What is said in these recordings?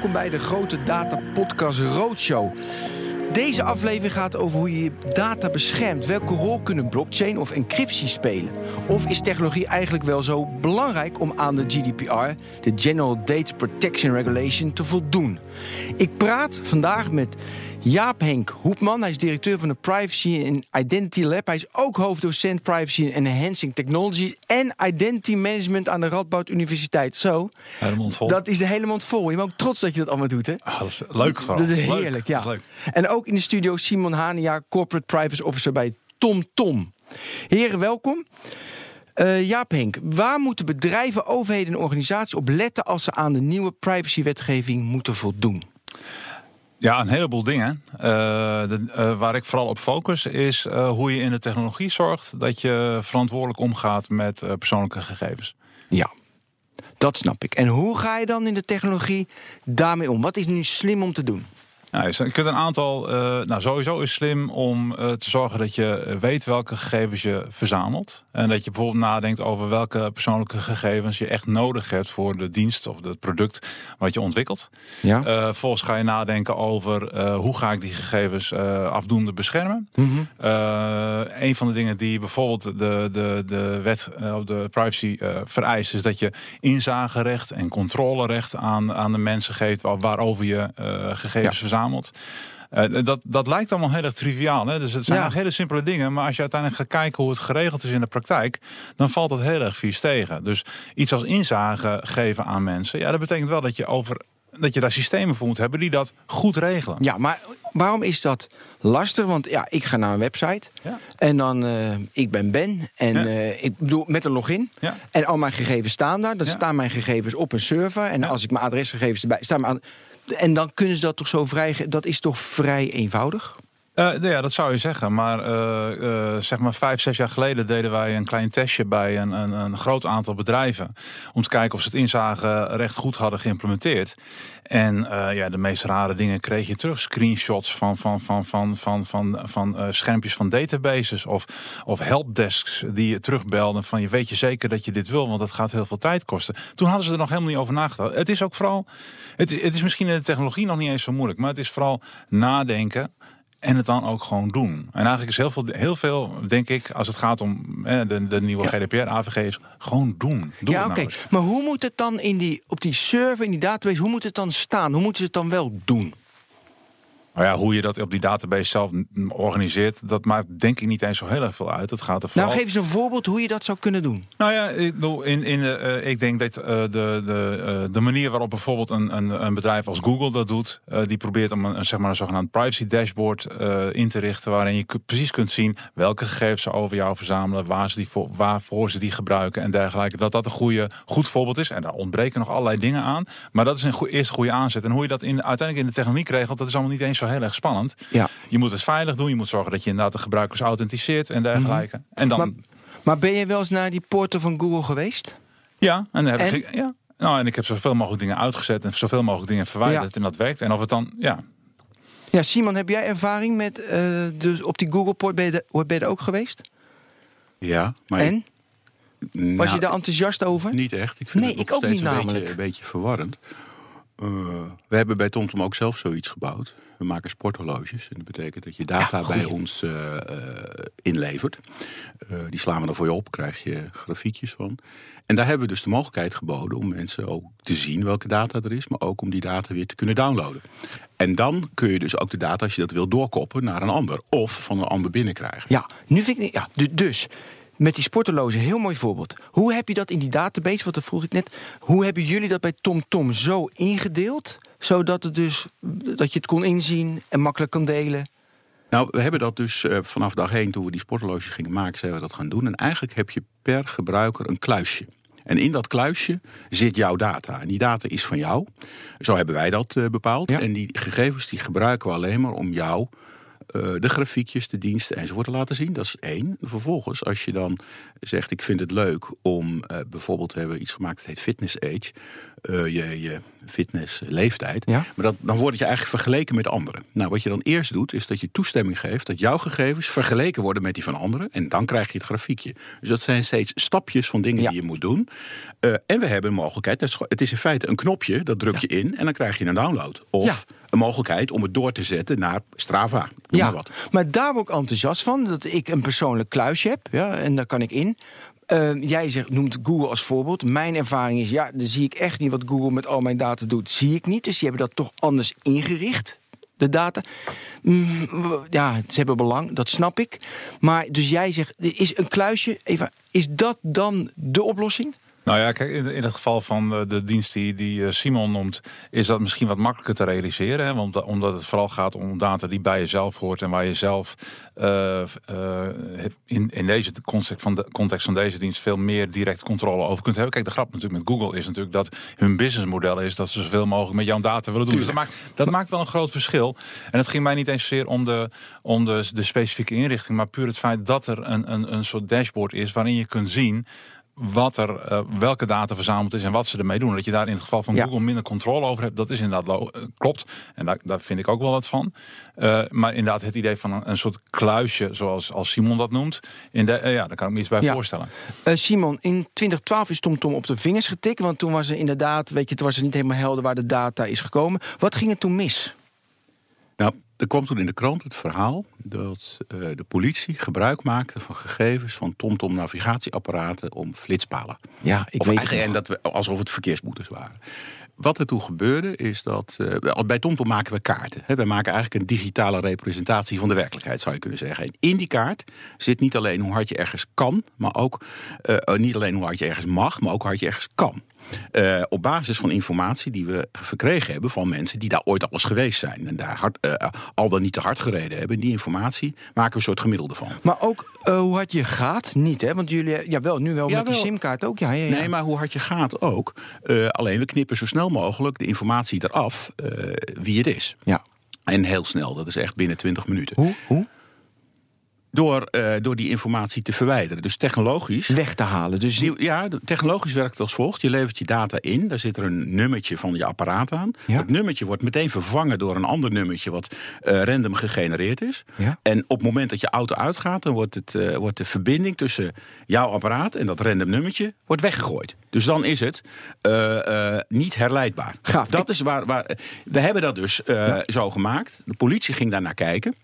welkom bij de Grote Data Podcast Roadshow. Deze aflevering gaat over hoe je je data beschermt. Welke rol kunnen blockchain of encryptie spelen? Of is technologie eigenlijk wel zo belangrijk om aan de GDPR, de General Data Protection Regulation, te voldoen? Ik praat vandaag met Jaap Henk Hoepman. Hij is directeur van de Privacy and Identity Lab. Hij is ook hoofddocent Privacy and Enhancing Technologies en Identity Management aan de Radboud Universiteit. Zo. Helemaal vol. Dat is de hele mond vol. Je bent ook trots dat je dat allemaal doet, hè? Ah, dat is leuk gewoon. Dat is Leuk. heerlijk, ja. Dat is leuk. En ook in de studio Simon Hania, Corporate Privacy Officer bij TomTom. Tom. Heren, welkom. Eh, Jaap Henk, waar moeten bedrijven, overheden en organisaties op letten als ze aan de nieuwe privacywetgeving moeten voldoen? Ja, een heleboel dingen. Eh, de, eh, waar ik vooral op focus is eh, hoe je in de technologie zorgt dat je verantwoordelijk omgaat met persoonlijke gegevens. Ja, dat snap ik. En hoe ga je dan in de technologie daarmee om? Wat is nu slim om te doen? Nou, je kunt een aantal. eh, nou, sowieso is slim om eh, te zorgen dat je eh, weet welke gegevens je verzamelt. En dat je bijvoorbeeld nadenkt over welke persoonlijke gegevens je echt nodig hebt voor de dienst of het product wat je ontwikkelt. Ja. Vervolgens ga je nadenken over hoe ga ik die gegevens afdoende beschermen. Eh, een van de dingen die bijvoorbeeld de, de, de wet op de privacy vereist, is dat je inzagerecht en controlerecht aan, aan de mensen geeft waar- waarover je gegevens Ja. verzamelt. Eh, dat, dat lijkt allemaal heel erg triviaal. Hè? Dus het zijn Ja. nog hele simpele dingen. Maar als je uiteindelijk gaat kijken hoe het geregeld is in de praktijk, dan valt dat heel erg vies tegen. Dus iets als inzage geven aan mensen, ja, dat betekent wel dat je over. Dat je daar systemen voor moet hebben die dat goed regelen. Ja, maar waarom is dat lastig? Want ja, ik ga naar een website Ja. en dan, eh, ik ben Ben en Ja. eh, ik bedoel met een login. Ja. En al mijn gegevens staan daar. Dan staan mijn gegevens op een server. En als ik mijn adresgegevens erbij staan. mijn En dan kunnen ze dat toch zo vrij. Dat is toch vrij eenvoudig? Eh, nou ja, dat zou je zeggen. Maar eh, eh, zeg maar vijf, zes jaar geleden deden wij een klein testje bij een, een, een groot aantal bedrijven. Om te kijken of ze het inzagerecht goed hadden geïmplementeerd. En ja, de meest rare dingen kreeg je terug. Screenshots van, van, van, van, van, van, van schermpjes van databases. Of, of helpdesks die je terugbelden van je weet je zeker dat je dit wil. Want dat gaat heel veel tijd kosten. Toen hadden ze er nog helemaal niet over nagedacht. Het is ook vooral, het het is misschien in de technologie nog niet eens zo moeilijk. Maar het is vooral nadenken. En het dan ook gewoon doen. En eigenlijk is heel veel, heel veel denk ik, als het gaat om eh, de, de nieuwe Ja. GDPR, AVG, is gewoon doen. Doe ja, oké. nou. Maar hoe moet het dan in die, op die server, in die database, hoe moet het dan staan? Hoe moeten ze het dan wel doen? Maar ja, hoe je dat op die database zelf organiseert, dat maakt denk ik niet eens zo heel erg veel uit. Het gaat er vooral... Nou, geef eens een voorbeeld hoe je dat zou kunnen doen. Nou ja, ik, bedoel, in, in, eh, eh, ik denk dat eh, de, de, de manier waarop bijvoorbeeld een, een, een bedrijf als Google dat doet, die probeert om een, zeg maar een zogenaamd privacy dashboard in te richten, waarin je precies kunt zien welke gegevens ze over jou verzamelen, waar ze die voor, waarvoor ze die gebruiken en dergelijke. Dat dat een goede, goed voorbeeld is. En daar ontbreken nog allerlei dingen aan. Maar dat is een eerste goede aanzet. En hoe je dat in, uiteindelijk in de techniek regelt, dat is allemaal niet eens zo heel erg spannend. Ja. Je moet het veilig doen. Je moet zorgen dat je inderdaad de gebruikers authenticeert en dergelijke. En dan. Maar, maar ben je wel eens naar die poorten van Google geweest? Ja, en dan heb En? ik. Ja. Nou, en ik heb zoveel mogelijk dingen uitgezet en zoveel mogelijk dingen verwijderd. En dat werkt. En of het dan. Ja. Ja, Simon, heb jij ervaring met eh, de, op die Google poort? Ben je, de, ben je er ook geweest? Ja, maar en? ik- Was nou, je daar enthousiast over? niet echt. Ik vind Nee, het ik nog ook steeds niet een namelijk. beetje, een beetje verwarrend. Eh, we hebben bij TomTom ook zelf zoiets gebouwd. We maken sporthorloges. En dat betekent dat je data Ja, bij ons eh, eh, inlevert. Die slaan we dan voor je op, krijg je grafiekjes van. En daar hebben we dus de mogelijkheid geboden om mensen ook te zien welke data er is, maar ook om die data weer te kunnen downloaden. En dan kun je dus ook de data, als je dat wil, doorkoppen naar een ander. Of van een ander binnenkrijgen. Ja, nu vind ik. Ja, du- dus. Met die sporthorloge, heel mooi voorbeeld. Hoe heb je dat in die database, wat dat vroeg ik net. Hoe hebben jullie dat bij TomTom zo ingedeeld? Zodat het dus, dat je het kon inzien en makkelijk kan delen. Nou, we hebben dat dus eh, vanaf dag één, toen we die sporthorloges gingen maken, zijn we dat gaan doen. En eigenlijk heb je per gebruiker een kluisje. En in dat kluisje zit jouw data. En die data is van jou. Zo hebben wij dat eh, bepaald. Ja. En die gegevens die gebruiken we alleen maar om jou eh, de grafiekjes, de diensten enzovoort te laten zien. Dat is één. Vervolgens, als je dan zegt: Ik vind het leuk om uh, bijvoorbeeld, we hebben iets gemaakt dat heet Fitness Age. Uh, je, je fitnessleeftijd. Ja? Maar dat, dan word je eigenlijk vergeleken met anderen. Nou, wat je dan eerst doet, is dat je toestemming geeft dat jouw gegevens vergeleken worden met die van anderen. En dan krijg je het grafiekje. Dus dat zijn steeds stapjes van dingen Ja. die je moet doen. En we hebben een mogelijkheid. Het is in feite een knopje, dat druk je in en dan krijg je een download. Of Ja. Een mogelijkheid om het door te zetten naar Strava. Noem Ja, maar wat. maar daar word ik enthousiast van. Dat ik een persoonlijk kluisje heb. Ja, en daar kan ik in. Eh, jij zegt, noemt Google als voorbeeld. Mijn ervaring is, ja, dan zie ik echt niet wat Google met al mijn data doet. Zie ik niet. Dus die hebben dat toch anders ingericht. De data. Mm, ja, ze hebben belang, dat snap ik. Maar dus jij zegt, is een kluisje. Eva, is dat dan de oplossing? Nou ja, kijk, in, in het geval van eh, de dienst die, die eh, Simon noemt, is dat misschien wat makkelijker te realiseren. Hè? Want, omdat het vooral gaat om data die bij jezelf hoort en waar je zelf eh, eh, in, in deze context van, de, context van deze dienst veel meer direct controle over kunt hebben. Kijk, de grap natuurlijk met Google is natuurlijk dat hun businessmodel is dat ze zoveel mogelijk met jouw data willen doen. Dus dat maakt, dat maakt wel een groot verschil. En het ging mij niet eens zozeer om de, om de, de specifieke inrichting, maar puur het feit dat er een, een, een soort dashboard is waarin je kunt zien wat er, eh, welke data verzameld is en wat ze ermee doen. Dat je daar in het geval van Ja. Google minder controle over hebt, dat is inderdaad eh, klopt. En daar, daar vind ik ook wel wat van. Eh, maar inderdaad, het idee van een, een soort kluisje, zoals als Simon dat noemt, in de, ja, daar kan ik me iets bij Ja. voorstellen. Simon, in 2012 is TomTom op de vingers getikt. Want toen was er inderdaad, weet je, toen was het niet helemaal helder waar de data is gekomen. Wat ging er toen mis? Nou, er kwam toen in de krant het verhaal dat eh, de politie gebruik maakte van gegevens van TomTom navigatieapparaten om flitspalen. Ja, ik of weet het en dat we, alsof het verkeersboetes waren. Wat er toen gebeurde is dat. eh, bij TomTom maken we kaarten. Hè. Wij maken eigenlijk een digitale representatie van de werkelijkheid, zou je kunnen zeggen. En in die kaart zit niet alleen hoe hard je ergens kan, maar ook eh, niet alleen hoe hard je ergens mag, maar ook hoe hard je ergens kan. Eh, op basis van informatie die we verkregen hebben van mensen die daar ooit al eens geweest zijn. En daar hard, eh, al dan niet te hard gereden hebben. Die informatie maken we een soort gemiddelde van. Maar ook eh, hoe hard je gaat, niet hè? Want jullie, ja wel, nu wel met die Jawel. simkaart ook. Ja, ja, ja. Nee, maar hoe hard je gaat ook. Alleen we knippen zo snel mogelijk de informatie eraf wie het is. ja. En heel snel, dat is echt binnen 20 minuten. Hoe? Hoe? Door, eh, door die informatie te verwijderen. Dus technologisch. Weg te halen. Dus Die- ja, technologisch werkt het als volgt. Je levert je data in, daar zit er een nummertje van je apparaat aan. Ja. Dat nummertje wordt meteen vervangen door een ander nummertje wat eh, random gegenereerd is. Ja. En op het moment dat je auto uitgaat, dan wordt, het, eh, wordt de verbinding tussen jouw apparaat en dat random nummertje wordt weggegooid. Dus dan is het niet herleidbaar. Gaaf. Dat is waar, waar. We hebben dat dus zo gemaakt. De politie ging daar naar kijken.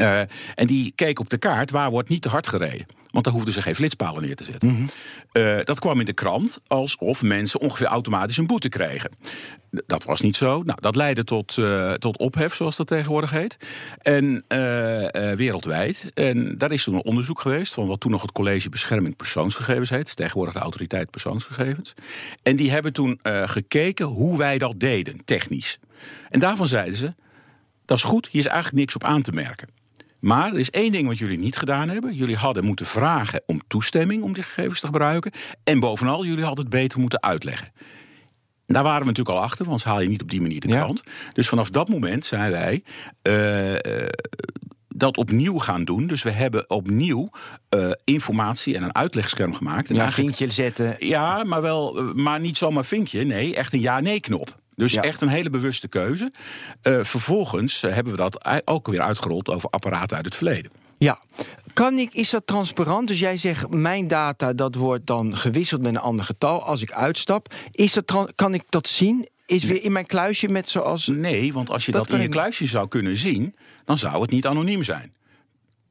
Eh, en die keek op de kaart waar wordt niet te hard gereden. Want daar hoefden ze geen flitspalen neer te zetten. Mhm. Eh, dat kwam in de krant alsof mensen ongeveer automatisch een boete kregen. Dat was niet zo. Nou, dat leidde tot, eh, tot ophef, zoals dat tegenwoordig heet. En wereldwijd. En daar is toen een onderzoek geweest van wat toen nog het College Bescherming Persoonsgegevens heet. Tegenwoordig de Autoriteit Persoonsgegevens. En die hebben toen gekeken hoe wij dat deden, technisch. En daarvan zeiden ze, dat is goed, hier is eigenlijk niks op aan te merken. Maar er is één ding wat jullie niet gedaan hebben. Jullie hadden moeten vragen om toestemming om die gegevens te gebruiken. En bovenal, jullie hadden het beter moeten uitleggen. Daar waren we natuurlijk al achter, want haal je niet op die manier de Ja. krant. Dus vanaf dat moment zijn wij eh, eh, dat opnieuw gaan doen. Dus we hebben opnieuw eh, informatie en een uitlegscherm gemaakt. En ja, vinkje zetten. ja, maar, wel, maar niet zomaar vinkje. Nee, echt een ja-nee-knop. Dus Ja. echt een hele bewuste keuze. Eh, vervolgens eh, hebben we dat ook weer uitgerold over apparaten uit het verleden. Ja. Kan ik, is dat transparant? Dus jij zegt, mijn data dat wordt dan gewisseld met een ander getal als ik uitstap. Is dat, kan ik dat zien? Is weer in mijn kluisje met zoals... Nee, want als je Dat in je kluisje zou kunnen zien, dan zou het niet anoniem zijn.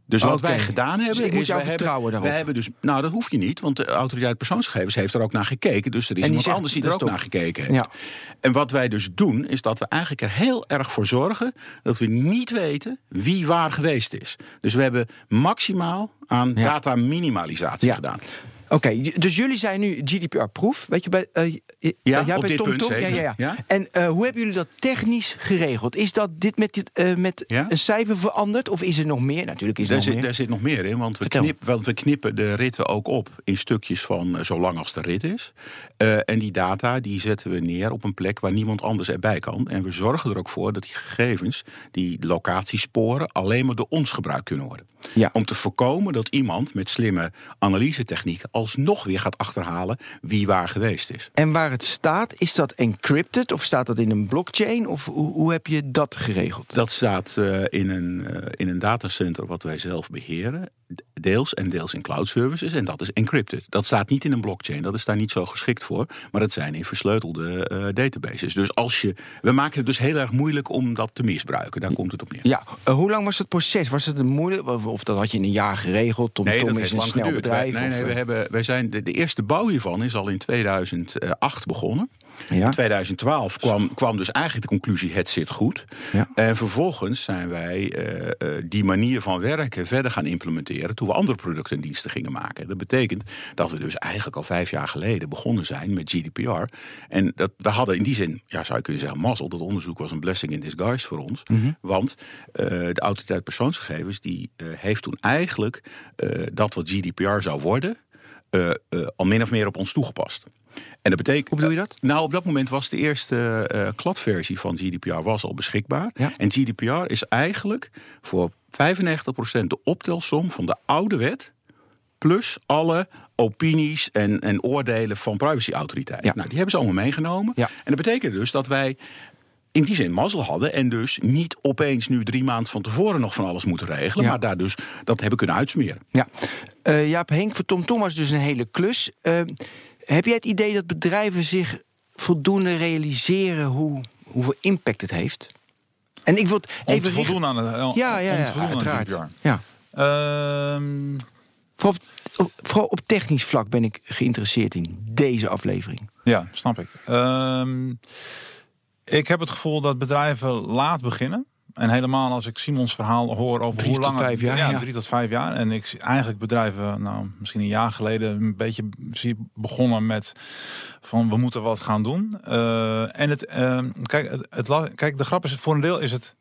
Dus wat wij gedaan hebben. Dus ik moet jou vertrouwen hebben, daarop? hebben dus, nou, dat hoeft je niet, want de autoriteit persoonsgegevens heeft er ook naar gekeken. Dus er is iemand zegt, anders die er ook naar gekeken heeft. Ja. En wat wij dus doen, is dat we eigenlijk er heel erg voor zorgen dat we niet weten wie waar geweest is. Dus we hebben maximaal aan Ja. data minimalisatie Ja. gedaan. Oké, dus jullie zijn nu GDPR-proof. Weet je, bij, uh, ja, jij op bij dit Tom punt Tom? Ja, ja, ja. En uh, hoe hebben jullie dat technisch geregeld? Is dat dit met, dit, uh, met een cijfer veranderd? Of is er nog meer? Natuurlijk is er Daar nog zit, meer. daar zit nog meer in, want we, knip, want we knippen de ritten ook op in stukjes van eh, zolang als de rit is. Eh, en die data die zetten we neer op een plek waar niemand anders erbij kan. En we zorgen er ook voor dat die gegevens, die locatiesporen, alleen maar door ons gebruikt kunnen worden. Ja. Om te voorkomen dat iemand met slimme analysetechnieken alsnog weer gaat achterhalen wie waar geweest is. En waar het staat, is dat encrypted? Of staat dat in een blockchain? Of hoe, hoe heb je dat geregeld? Dat staat eh, in, een, eh, in een datacenter wat wij zelf beheren. Deels en deels in cloud services. En dat is encrypted. Dat staat niet in een blockchain. Dat is daar niet zo geschikt voor. Maar het zijn in versleutelde eh, databases. Dus als je. We maken het dus heel erg moeilijk om dat te misbruiken. Daar komt het op neer. Ja, hoe lang was het proces? Was het een moeilijk? Of, dat had je in een jaar geregeld? Tom Nee, Tom dat is een snel geduurd. bedrijf. Nee, of, nee, we eh, hebben, wij zijn, de, de eerste bouw hiervan is al in 2008 begonnen. Ja? In 2012 kwam, kwam dus eigenlijk de conclusie: het zit goed. Ja. En vervolgens zijn wij eh, eh, die manier van werken verder gaan implementeren. toen we andere producten en diensten gingen maken. Dat betekent dat we dus eigenlijk al vijf jaar geleden begonnen zijn met GDPR. En dat, we hadden in die zin, ja, zou je kunnen zeggen, mazzel. Dat onderzoek was een blessing in disguise voor ons. Want eh, de autoriteit persoonsgegevens die, heeft toen eigenlijk dat wat GDPR zou worden. al min of meer op ons toegepast. En dat betekent. Hoe bedoel je dat? Nou, op dat moment was de eerste eh kladversie van GDPR was al beschikbaar. Ja. En GDPR is eigenlijk voor 95% de optelsom van de oude wet. Plus alle opinies en, en oordelen van privacyautoriteiten. Ja. Nou, die hebben ze allemaal meegenomen. Ja. En dat betekende dus dat wij in die zin mazzel hadden. En dus niet opeens nu drie maanden van tevoren nog van alles moeten regelen. Ja. Maar daar dus dat hebben kunnen uitsmeren. Ja. Eh, Jaap Henk, voor Tom Tom was dus een hele klus. Eh, heb jij het idee dat bedrijven zich voldoende realiseren hoe, hoeveel impact het heeft? En ik Om even voldoen aan het om Ja, ja, ja, uiteraard. Ja. Vooral op, op- vooral op technisch vlak ben ik geïnteresseerd in deze aflevering. Ja, snap ik. Ehm, ik heb het gevoel dat bedrijven laat beginnen. En helemaal als ik Simons verhaal hoor over Drie hoe tot lang... vijf jaar, Ja, ja. drie tot vijf jaar. En ik zie eigenlijk bedrijven, nou, misschien een jaar geleden... een beetje zie begonnen met van we moeten wat gaan doen. Eh, en het, ehm, kijk, het, het, kijk, de grap is, voor een deel is het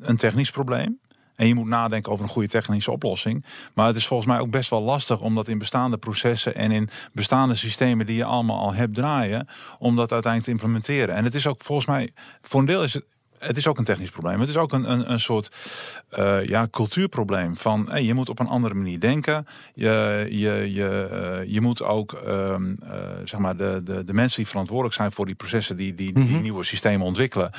een technisch probleem. En je moet nadenken over een goede technische oplossing. Maar het is volgens mij ook best wel lastig om dat in bestaande processen en in bestaande systemen die je allemaal al hebt draaien, om dat uiteindelijk te implementeren. En het is ook volgens mij, voor een deel is het. Het is ook een technisch probleem. Het is ook een, een, een soort eh, ja, cultuurprobleem. Van hey, je moet op een andere manier denken. Je, je, je, eh, je moet ook ehm, eh, zeg maar de, de, de mensen die verantwoordelijk zijn voor die processen, die, die, die nieuwe systemen ontwikkelen.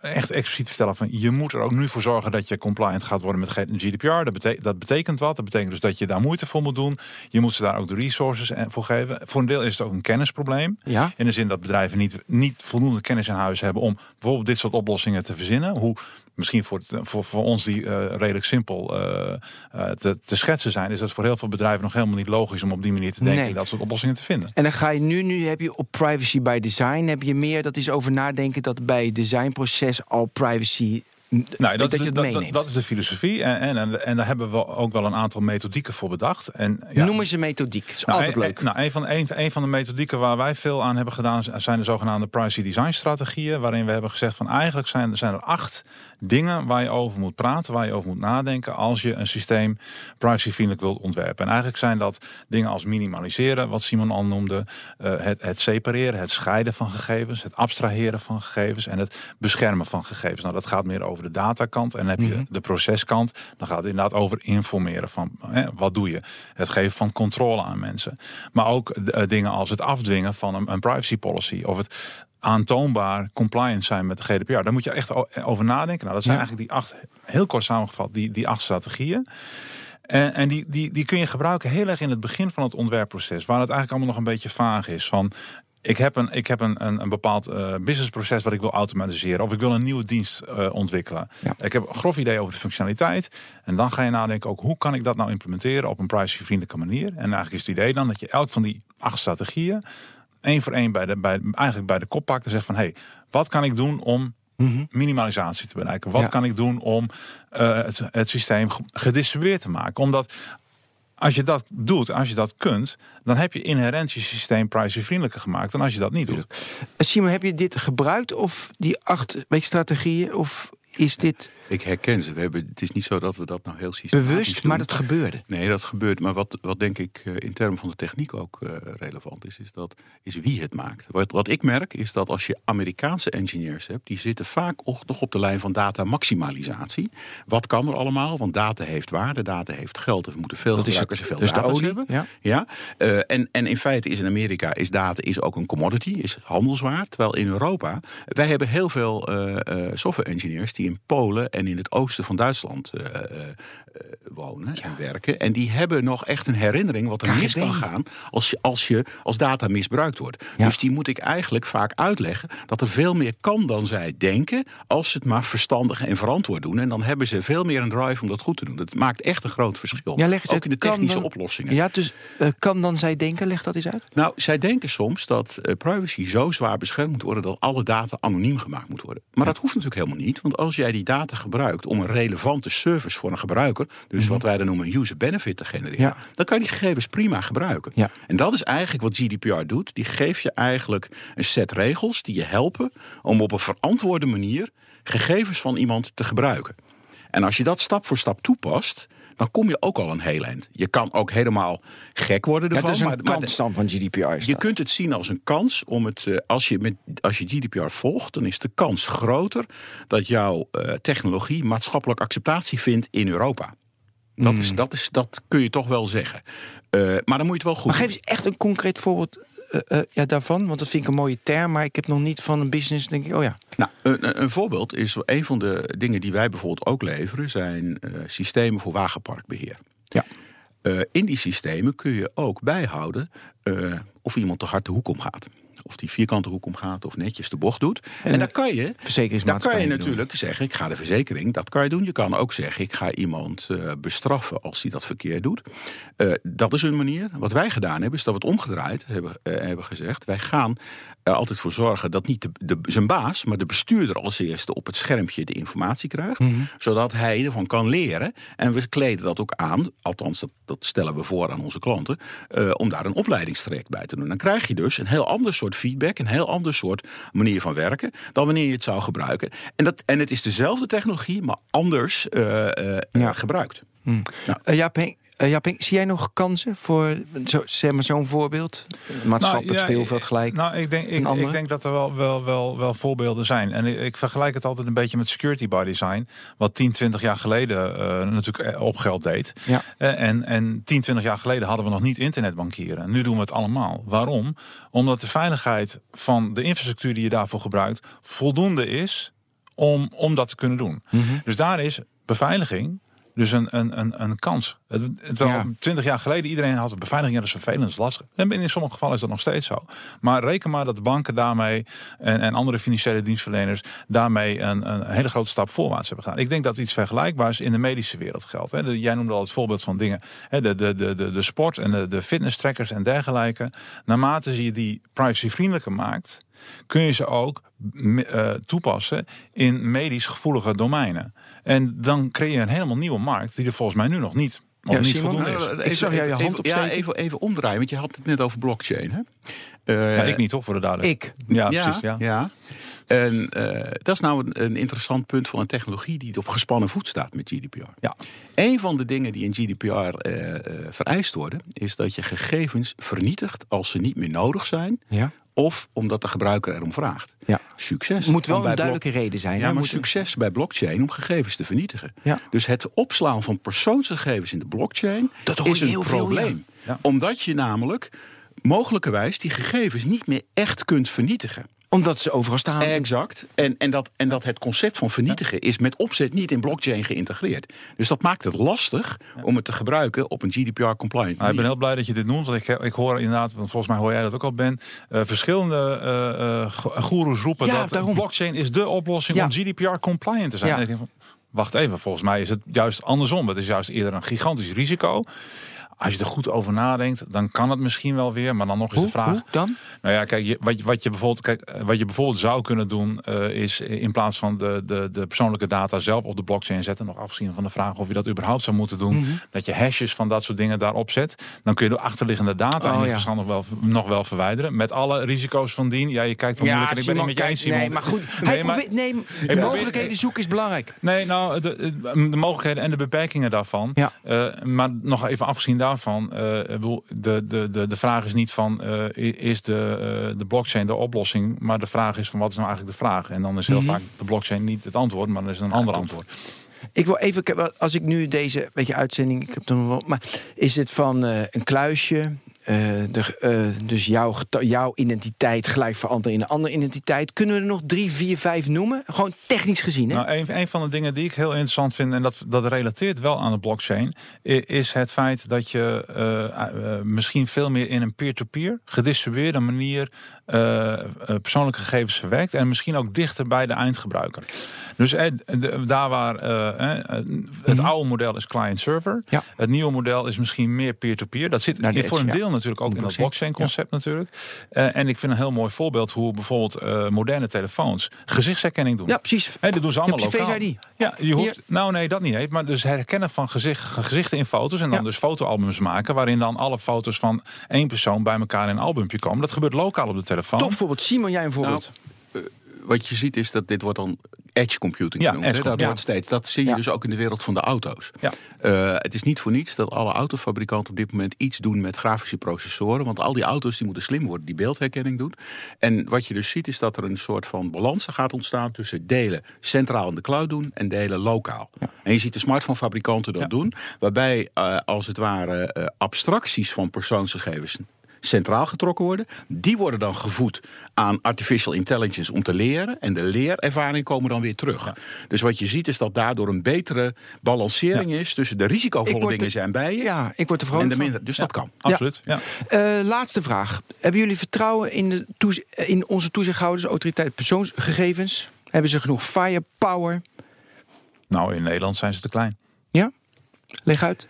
Echt expliciet vertellen van je moet er ook nu voor zorgen dat je compliant gaat worden met GDPR. Dat, bete- dat betekent wat. Dat betekent dus dat je daar moeite voor moet doen. Je moet ze daar ook de resources en- voor geven. Voor een deel is het ook een kennisprobleem. Ja. In de zin dat bedrijven niet, niet voldoende kennis in huis hebben om bijvoorbeeld dit soort oplossingen te verzinnen. Hoe misschien voor, voor, voor ons die eh, redelijk simpel eh, eh, te, te schetsen zijn, is het voor heel veel bedrijven nog helemaal niet logisch om op die manier te denken Nee. dat soort oplossingen te vinden. En dan ga je nu, nu heb je op privacy by design, heb je meer, dat is over nadenken dat bij het designproces al privacy. Nou, dat, dat is, dat, dat, dat is de filosofie. En, en, en, en daar hebben we ook wel een aantal methodieken voor bedacht. En, ja, Noem eens een methodiek. Dat is Nou, altijd een, leuk. een- Nou, een van, een, een van de methodieken waar wij veel aan hebben gedaan zijn de zogenaamde privacy design strategieën. Waarin we hebben gezegd van eigenlijk zijn, zijn er acht dingen waar je over moet praten, waar je over moet nadenken als je een systeem privacyvriendelijk wilt ontwerpen. En eigenlijk zijn dat dingen als minimaliseren, wat Simon al noemde, eh, het, het separeren, het scheiden van gegevens, het abstraheren van gegevens en het beschermen van gegevens. Nou, dat gaat meer over de datakant en dan heb je de proceskant. Dan gaat het inderdaad over informeren van hè, wat doe je. Het geven van controle aan mensen. Maar ook eh, dingen als het afdwingen van een, een privacy policy of het aantoonbaar compliant zijn met de GDPR. Daar moet je echt over nadenken. Nou, dat zijn Ja. eigenlijk die acht, heel kort samengevat, die, die acht strategieën. En, en die, die, die kun je gebruiken heel erg in het begin van het ontwerpproces, waar het eigenlijk allemaal nog een beetje vaag is. Van ik heb een, ik heb een, een, een bepaald eh, businessproces wat ik wil automatiseren. Of ik wil een nieuwe dienst eh, ontwikkelen. Ja. Ik heb een grof idee over de functionaliteit. En dan ga je nadenken ook hoe kan ik dat nou implementeren op een privacyvriendelijke manier. En eigenlijk is het idee dan dat je elk van die acht strategieën één voor één bij de, bij, eigenlijk bij de kop pakt en zegt van hé, hey, wat kan ik doen om minimalisatie te bereiken? Wat Ja. kan ik doen om eh, het, het systeem ge- gedistribueerd te maken? Omdat als je dat doet, als je dat kunt, dan heb je inherent je systeem privacyvriendelijker gemaakt dan als je dat niet doet. Simon, heb je dit gebruikt of die acht week strategieën? Of is dit Ik herken ze. We hebben, het is niet zo dat we dat nou heel systematisch bewust, doen. maar dat gebeurde? Nee, dat gebeurt. Maar wat, wat denk ik eh, in termen van de techniek ook eh, relevant is, is, dat, is wie het maakt. Wat, wat ik merk is dat als je Amerikaanse engineers hebt, die zitten vaak nog op de lijn van data maximalisatie. Wat kan er allemaal? Want data heeft waarde, data heeft geld. En we moeten veel Dat is gebruikers en veel dus hebben. ja. Ja, eh, en, en in feite is in Amerika is data is ook een commodity, is handelswaard. Terwijl in Europa, wij hebben heel veel software engineers die in Polen en in het oosten van Duitsland eh, eh, eh, wonen en werken. En die hebben nog echt een herinnering wat er KGB. mis kan gaan als, je, als, je, als data misbruikt wordt. Ja. Dus die moet ik eigenlijk vaak uitleggen dat er veel meer kan dan zij denken als ze het maar verstandig en verantwoord doen. En dan hebben ze veel meer een drive om dat goed te doen. Dat maakt echt een groot verschil. Ja, leg eens ook in de technische dan- oplossingen. Ja, dus kan dan zij denken, leg dat eens uit. Nou, zij denken soms dat privacy zo zwaar beschermd moet worden dat alle data anoniem gemaakt moet worden. Maar dat hoeft natuurlijk helemaal niet, want als jij die data gebruikt om een relevante service voor een gebruiker, dus wat wij dan noemen een user benefit te genereren, Mhm. Ja. dan kan je die gegevens prima gebruiken. Ja. En dat is eigenlijk wat GDPR doet. Die geeft je eigenlijk een set regels die je helpen om op een verantwoorde manier gegevens van iemand te gebruiken. En als je dat stap voor stap toepast, dan kom je ook al een heel eind. Je kan ook helemaal gek worden ervan. dat is een maar, maar de- kantstand van GDPR. is je dat. kunt het zien als een kans om het. eh, Als je, met, als je GDPR volgt, dan is de kans groter dat jouw eh, technologie maatschappelijk acceptatie vindt in Europa. Dat, Hmm. is, dat, is, dat kun je toch wel zeggen. Eh, maar dan moet je het wel goed Maar geef eens echt een concreet voorbeeld eh, eh, ja, daarvan. Want dat vind ik een mooie term, maar ik heb nog niet van een business. Denk ik, oh ja. Nou, een, een voorbeeld is een van de dingen die wij bijvoorbeeld ook leveren, zijn eh, systemen voor wagenparkbeheer. Ja. In die systemen kun je ook bijhouden of iemand te hard de hoek omgaat. Of die vierkante hoek omgaat of netjes de bocht doet. En, En dan kan je, dan kan je natuurlijk zeggen, ik ga de verzekering, dat kan je doen. Je kan ook zeggen, ik ga iemand eh, bestraffen als hij dat verkeerd doet. Eh, dat is een manier. Wat wij gedaan hebben, is dat we het omgedraaid hebben, eh, hebben gezegd. Wij gaan er altijd voor zorgen dat niet de, de, zijn baas, maar de bestuurder als eerste op het schermpje de informatie krijgt. Mhm. Zodat hij ervan kan leren. En we kleden dat ook aan, althans dat, dat stellen we voor aan onze klanten, om daar een opleidingstraject bij te doen. Dan krijg je dus een heel ander soort feedback, een heel ander soort manier van werken dan wanneer je het zou gebruiken. En, dat, en het is dezelfde technologie, maar anders eh, eh, Ja. gebruikt. Henk, eh, Jaap Henk, zie jij nog kansen voor zo, zeg maar zo'n voorbeeld? Maatschappelijk Nou, ja, speelveld gelijk. Nou, ik denk, ik, denk dat er wel, wel, wel, wel voorbeelden zijn. En ik, ik vergelijk het altijd een beetje met security by design. Wat 10, 20 jaar geleden eh, natuurlijk eh, op geld deed. Ja. En, en 10, 20 jaar geleden hadden we nog niet internetbankieren. Nu doen we het allemaal. Waarom? Omdat de veiligheid van de infrastructuur die je daarvoor gebruikt voldoende is om, om dat te kunnen doen. Mhm. Dus daar is beveiliging dus een, een, een, een kans. Twintig jaar geleden iedereen had beveiliging, ja, dat is vervelend, dat is lastig. En in sommige gevallen is dat nog steeds zo. Maar reken maar dat de banken daarmee en, en andere financiële dienstverleners daarmee een, een hele grote stap voorwaarts hebben gedaan. Ik denk dat iets vergelijkbaars in de medische wereld geldt. Hè. Jij noemde al het voorbeeld van dingen, hè, de, de, de, de, de sport en de, de fitness trackers en dergelijke. Naarmate je die privacyvriendelijker maakt, kun je ze ook eh, toepassen in medisch gevoelige domeinen. En dan creëer je een helemaal nieuwe markt die er volgens mij nu nog niet, Ja, niet Simon? voldoende is. Nou, Ik zag jou je hand even, opsteken. Ja, even, even omdraaien, want je had het net over blockchain. Hè? Eh, Ja, ik niet, toch, voor de duidelijkheid. Ik. Ja, ja, precies. Ja. ja. En eh, dat is nou een, een interessant punt van een technologie die op gespannen voet staat met GDPR. Ja. Een van de dingen die in GDPR eh, eh, vereist worden, is dat je gegevens vernietigt als ze niet meer nodig zijn. Ja. Of omdat de gebruiker erom vraagt. Ja. Succes. moet wel een duidelijke reden zijn. Ja, hè? maar Moet- succes bij blockchain om gegevens te vernietigen. Ja. Dus het opslaan van persoonsgegevens in de blockchain Dat is een probleem. Ja. Omdat je namelijk mogelijkerwijs die gegevens niet meer echt kunt vernietigen. Omdat ze overal staan. Exact. En, en, dat, en dat het concept van vernietigen is met opzet niet in blockchain geïntegreerd. Dus dat maakt het lastig om het te gebruiken op een GDPR-compliant Nou, ik ben heel blij dat je dit noemt, want ik, ik hoor inderdaad, want volgens mij hoor jij dat ook al, Ben, eh, verschillende eh eh, go- goeroes roepen Ja, dat daarom. blockchain is de oplossing Ja. om GDPR compliant te zijn. Ja. En ik denk van, wacht even, volgens mij is het juist andersom. Het is juist eerder een gigantisch risico. Als je er goed over nadenkt, dan kan het misschien wel weer. Maar dan nog eens Hoe, de vraag. hoe dan? Nou ja, kijk, je, wat, je- wat, je bijvoorbeeld, kijk, eh, wat je bijvoorbeeld zou kunnen doen, eh, is in plaats van de, de, de persoonlijke data zelf op de blockchain zetten, nog afzien van de vraag of je dat überhaupt zou moeten doen, Mhm. dat je hashes van dat soort dingen daarop zet, dan kun je de achterliggende data Oh, in ja. nog wel, nog wel verwijderen. Met alle risico's van dien. Ja, je kijkt dan moeilijk en ik ben het met eens, Simon. Nee, maar goed. Nee, maar- nee, mogelijkheden zoeken is belangrijk. Nee, nou, de, de, de mogelijkheden en de beperkingen daarvan. Ja. Eh, maar nog even afgezien daarvan. Eh, ik bedoel, de, de, de, de vraag is niet van, eh, is de, eh, de blockchain de oplossing? Maar de vraag is van, wat is nou eigenlijk de vraag? En dan is heel Mhm. vaak de blockchain niet het antwoord, maar dan is een ander antwoord. Ik wil even, als ik nu deze beetje uitzending, ik heb er nog wel, maar is het van eh, een kluisje? Eh, de, eh, dus jouw, jouw identiteit gelijk veranderen in een andere identiteit. Kunnen we er nog drie, vier, vijf noemen? Gewoon technisch gezien, hè? Nou, een, een van de dingen die ik heel interessant vind, en dat, dat relateert wel aan de blockchain, is het feit dat je eh, misschien veel meer in een peer-to-peer gedistribueerde manier persoonlijke gegevens verwerkt en misschien ook dichter bij de eindgebruiker. Dus eh, de- daar waar eh, het oude model is client-server, Mhm. Ja. het nieuwe model is misschien meer peer-to-peer. Dat zit voor een deel natuurlijk ook in dat blockchain. blockchain-concept natuurlijk. Eh, en ik vind een heel mooi voorbeeld hoe bijvoorbeeld eh, moderne telefoons gezichtsherkenning doen. ja, precies. Hè, dat doen ze allemaal lokaal. ID. Ja, je hoeft. Nou, nee, dat niet heeft. Maar dus herkennen van gezicht, gezichten in foto's. En dan Ja. dus fotoalbums maken. Waarin dan alle foto's van één persoon bij elkaar in een albumpje komen. Dat gebeurt lokaal op de telefoon. Top voorbeeld. Simon, jij een voorbeeld. Wat je ziet is dat dit wordt dan edge computing Ja, genoemd. edge dat, wordt steeds, dat zie je Ja. dus ook in de wereld van de auto's. Ja. Eh, het is niet voor niets dat alle autofabrikanten op dit moment iets doen met grafische processoren. Want al die auto's die moeten slim worden, die beeldherkenning doen. En wat je dus ziet is dat er een soort van balans gaat ontstaan tussen delen centraal in de cloud doen en delen lokaal. En je ziet de smartphonefabrikanten dat doen. Waarbij eh, als het ware eh, abstracties van persoonsgegevens centraal getrokken worden. Die worden dan gevoed aan artificial intelligence om te leren. En de leerervaring komen dan weer terug. Dus wat je ziet is dat daardoor een betere balancering is tussen de risicovolle dingen er- zijn bij je. Ja, ik word er en de minder. Dus dat kan. Absoluut. Ja. Eh, laatste vraag. Hebben jullie vertrouwen in, de toez- in onze toezichthouders, autoriteit persoonsgegevens? Hebben ze genoeg firepower? Nou, in Nederland zijn ze te klein. Ja? Leg uit.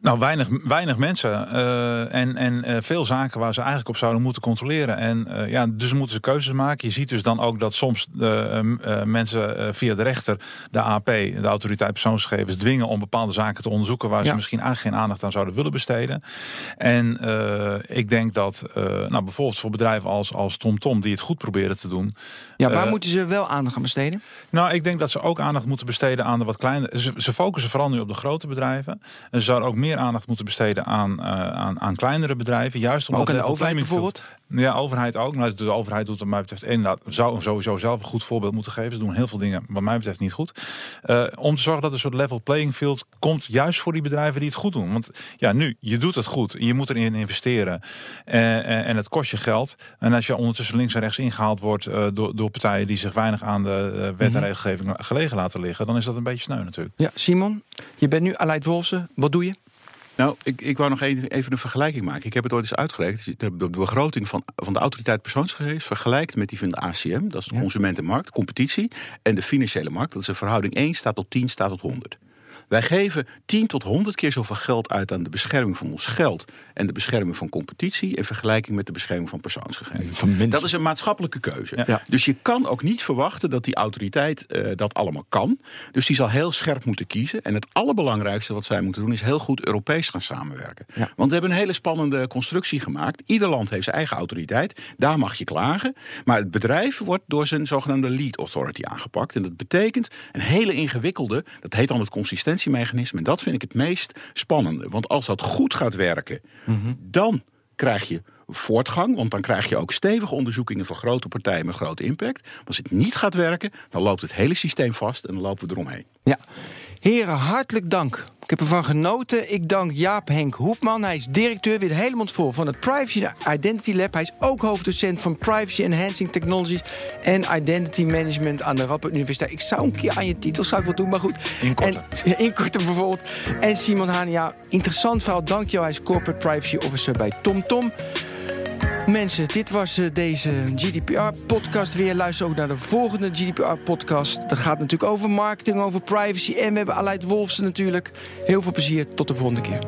Nou, weinig, weinig mensen eh, en, en eh, veel zaken waar ze eigenlijk op zouden moeten controleren. En eh, ja, dus moeten ze keuzes maken. Je ziet dus dan ook dat soms eh, eh, mensen via de rechter, de AP, de autoriteit persoonsgegevens, dwingen om bepaalde zaken te onderzoeken waar Ja. ze misschien eigenlijk geen aandacht aan zouden willen besteden. En ik denk dat, nou, bijvoorbeeld voor bedrijven als, als TomTom, die het goed proberen te doen. Ja, waar moeten ze wel aandacht aan besteden? Nou, ik denk dat ze ook aandacht moeten besteden aan de wat kleinere. Ze, ze focussen vooral nu op de grote bedrijven. En ze zouden ook meer aandacht moeten besteden aan, eh, aan, aan kleinere bedrijven. Juist Maar omdat ook aan de overheid bijvoorbeeld? field- Ja, overheid ook. Nou, de overheid doet wat mij betreft inderdaad zou sowieso zelf een goed voorbeeld moeten geven. Ze doen heel veel dingen wat mij betreft niet goed. Eh, om te zorgen dat een soort level playing field komt, juist voor die bedrijven die het goed doen. Want ja, nu je doet het goed, je moet erin investeren eh, en het kost je geld. En als je ondertussen links en rechts ingehaald wordt door, door partijen die zich weinig aan de wet Mhm. en regelgeving gelegen laten liggen, dan is dat een beetje sneu natuurlijk. Ja, Simon, je bent nu Aleid Wolfsen. Wat doe je? Nou, ik, ik wou nog even, even een vergelijking maken. Ik heb het ooit eens uitgerekend. Je De, de begroting van, van de autoriteit persoonsgegevens vergelijkt met die van de ACM. Dat is de Ja. consumentenmarkt, competitie. En de financiële markt. Dat is een verhouding 1 staat tot 10 staat tot 100. Wij geven 10 tot 100 keer zoveel geld uit aan de bescherming van ons geld en de bescherming van competitie in vergelijking met de bescherming van persoonsgegevens. Van. Dat is een maatschappelijke keuze. Ja. Dus je kan ook niet verwachten dat die autoriteit eh, dat allemaal kan. Dus die zal heel scherp moeten kiezen. En het allerbelangrijkste wat zij moeten doen is heel goed Europees gaan samenwerken. Ja. Want we hebben een hele spannende constructie gemaakt. Ieder land heeft zijn eigen autoriteit. Daar mag je klagen. Maar het bedrijf wordt door zijn zogenaamde lead authority aangepakt. En dat betekent een hele ingewikkelde, dat heet dan het En dat vind ik het meest spannende. Want als dat goed gaat werken, dan krijg je voortgang. Want dan krijg je ook stevige onderzoekingen van grote partijen met grote impact. Maar als het niet gaat werken, dan loopt het hele systeem vast en dan lopen we eromheen. Ja. Heren, hartelijk dank. Ik heb ervan genoten. Ik dank Jaap Henk Hoepman. Hij is directeur, weer helemaal vol van het Privacy Identity Lab. Hij is ook hoofddocent van Privacy Enhancing Technologies en Identity Management aan de Radboud Universiteit. Ik zou een keer aan je titel zou ik wel doen, maar goed. Inkorten. En, ja, inkorten bijvoorbeeld. En Simon Hania, interessant verhaal. Dank jou. Hij is Corporate Privacy Officer bij TomTom. Mensen, dit was eh, deze GDPR-podcast weer. Luister ook naar de volgende GDPR-podcast. Dat gaat natuurlijk over marketing, over privacy. En we hebben Aleid Wolfsen natuurlijk. Heel veel plezier. Tot de volgende keer.